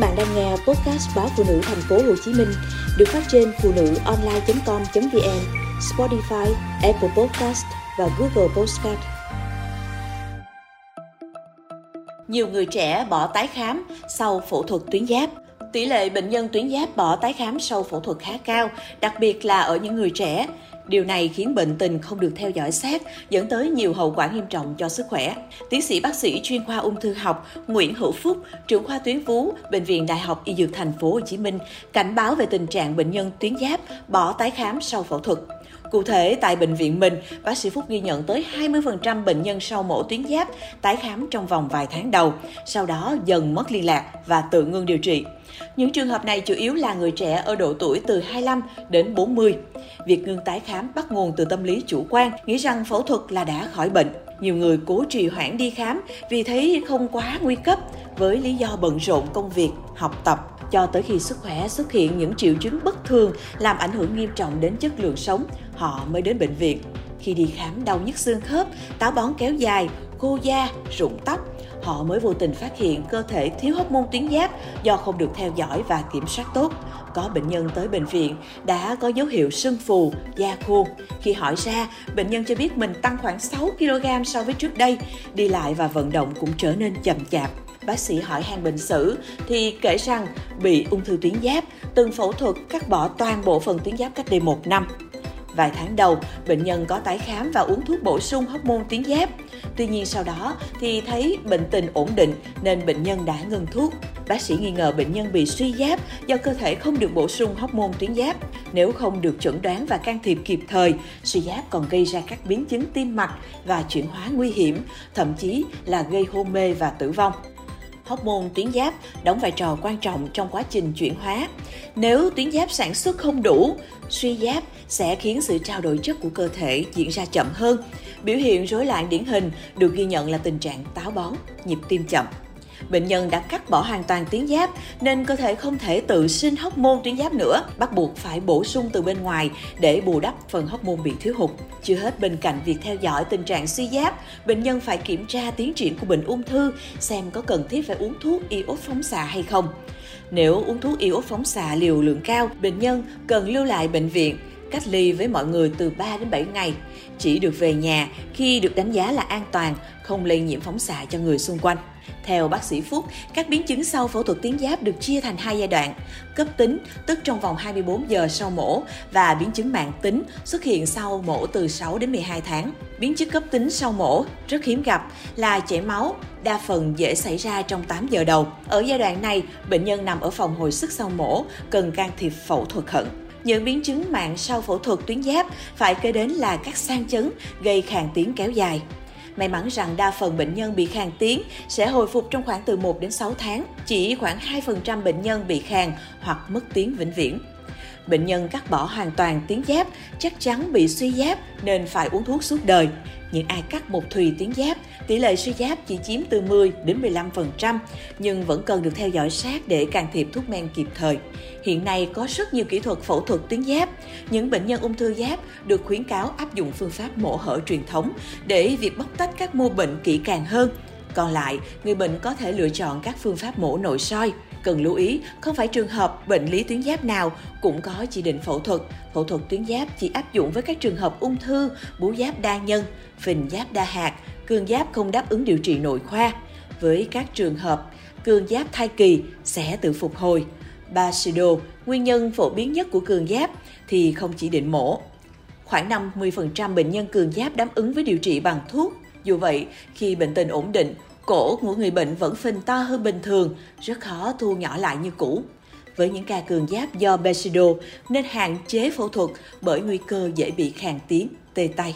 bạn đang nghe podcast báo phụ nữ thành phố Hồ Chí Minh được phát trên phụ nữ online.com.vn, Spotify, Apple Podcast và Google Podcast. Nhiều người trẻ bỏ tái khám sau phẫu thuật tuyến giáp. Tỷ lệ bệnh nhân tuyến giáp bỏ tái khám sau phẫu thuật khá cao, đặc biệt là ở những người trẻ. Điều này khiến bệnh tình không được theo dõi sát, dẫn tới nhiều hậu quả nghiêm trọng cho sức khỏe. Tiến sĩ bác sĩ chuyên khoa ung thư học Nguyễn Hữu Phúc, trưởng khoa tuyến vú, Bệnh viện Đại học Y Dược Thành phố Hồ Chí Minh cảnh báo về tình trạng bệnh nhân tuyến giáp bỏ tái khám sau phẫu thuật. Cụ thể, tại bệnh viện mình, bác sĩ Phúc ghi nhận tới 20% bệnh nhân sau mổ tuyến giáp tái khám trong vòng vài tháng đầu, sau đó dần mất liên lạc và tự ngưng điều trị. Những trường hợp này chủ yếu là người trẻ ở độ tuổi từ 25 đến 40. Việc ngưng tái khám bắt nguồn từ tâm lý chủ quan, nghĩ rằng phẫu thuật là đã khỏi bệnh. Nhiều người cố trì hoãn đi khám vì thấy không quá nguy cấp với lý do bận rộn công việc, học tập cho tới khi sức khỏe xuất hiện những triệu chứng bất thường làm ảnh hưởng nghiêm trọng đến chất lượng sống, họ mới đến bệnh viện. Khi đi khám đau nhức xương khớp, táo bón kéo dài, khô da, rụng tóc, họ mới vô tình phát hiện cơ thể thiếu hóc môn tuyến giáp do không được theo dõi và kiểm soát tốt. Có bệnh nhân tới bệnh viện đã có dấu hiệu sưng phù, da khô. Khi hỏi ra, bệnh nhân cho biết mình tăng khoảng 6 kg so với trước đây, đi lại và vận động cũng trở nên chậm chạp. Bác sĩ hỏi han bệnh sử thì kể rằng bị ung thư tuyến giáp, từng phẫu thuật cắt bỏ toàn bộ phần tuyến giáp cách đây một năm. Vài tháng đầu, bệnh nhân có tái khám và uống thuốc bổ sung hóc môn tuyến giáp. Tuy nhiên sau đó thì thấy bệnh tình ổn định nên bệnh nhân đã ngừng thuốc. Bác sĩ nghi ngờ bệnh nhân bị suy giáp do cơ thể không được bổ sung hóc môn tuyến giáp. Nếu không được chẩn đoán và can thiệp kịp thời, suy giáp còn gây ra các biến chứng tim mạch và chuyển hóa nguy hiểm, thậm chí là gây hôn mê và tử vong hóc môn tuyến giáp đóng vai trò quan trọng trong quá trình chuyển hóa. Nếu tuyến giáp sản xuất không đủ, suy giáp sẽ khiến sự trao đổi chất của cơ thể diễn ra chậm hơn. Biểu hiện rối loạn điển hình được ghi nhận là tình trạng táo bón, nhịp tim chậm. Bệnh nhân đã cắt bỏ hoàn toàn tuyến giáp nên cơ thể không thể tự sinh hóc môn tuyến giáp nữa, bắt buộc phải bổ sung từ bên ngoài để bù đắp phần hóc môn bị thiếu hụt. Chưa hết bên cạnh việc theo dõi tình trạng suy giáp, bệnh nhân phải kiểm tra tiến triển của bệnh ung thư xem có cần thiết phải uống thuốc iốt phóng xạ hay không. Nếu uống thuốc iốt phóng xạ liều lượng cao, bệnh nhân cần lưu lại bệnh viện cách ly với mọi người từ 3 đến 7 ngày, chỉ được về nhà khi được đánh giá là an toàn, không lây nhiễm phóng xạ cho người xung quanh. Theo bác sĩ Phúc, các biến chứng sau phẫu thuật tuyến giáp được chia thành hai giai đoạn, cấp tính tức trong vòng 24 giờ sau mổ và biến chứng mạng tính xuất hiện sau mổ từ 6 đến 12 tháng. Biến chứng cấp tính sau mổ rất hiếm gặp là chảy máu, đa phần dễ xảy ra trong 8 giờ đầu. Ở giai đoạn này, bệnh nhân nằm ở phòng hồi sức sau mổ, cần can thiệp phẫu thuật khẩn. Những biến chứng mạng sau phẫu thuật tuyến giáp phải kể đến là các sang chấn gây khàn tiếng kéo dài. May mắn rằng đa phần bệnh nhân bị khàn tiếng sẽ hồi phục trong khoảng từ 1 đến 6 tháng, chỉ khoảng 2% bệnh nhân bị khàn hoặc mất tiếng vĩnh viễn. Bệnh nhân cắt bỏ hoàn toàn tuyến giáp chắc chắn bị suy giáp nên phải uống thuốc suốt đời. Những ai cắt một thùy tuyến giáp, tỷ lệ suy giáp chỉ chiếm từ 10 đến 15%, nhưng vẫn cần được theo dõi sát để can thiệp thuốc men kịp thời. Hiện nay có rất nhiều kỹ thuật phẫu thuật tuyến giáp. Những bệnh nhân ung thư giáp được khuyến cáo áp dụng phương pháp mổ hở truyền thống để việc bóc tách các mô bệnh kỹ càng hơn. Còn lại, người bệnh có thể lựa chọn các phương pháp mổ nội soi. Cần lưu ý, không phải trường hợp bệnh lý tuyến giáp nào cũng có chỉ định phẫu thuật. Phẫu thuật tuyến giáp chỉ áp dụng với các trường hợp ung thư, bú giáp đa nhân, phình giáp đa hạt, cường giáp không đáp ứng điều trị nội khoa. Với các trường hợp cường giáp thai kỳ sẽ tự phục hồi. Basido, nguyên nhân phổ biến nhất của cường giáp thì không chỉ định mổ. Khoảng 50% bệnh nhân cường giáp đáp ứng với điều trị bằng thuốc. Dù vậy, khi bệnh tình ổn định, cổ của người bệnh vẫn phình to hơn bình thường, rất khó thu nhỏ lại như cũ. Với những ca cường giáp do Basido nên hạn chế phẫu thuật bởi nguy cơ dễ bị khàn tiếng, tê tay.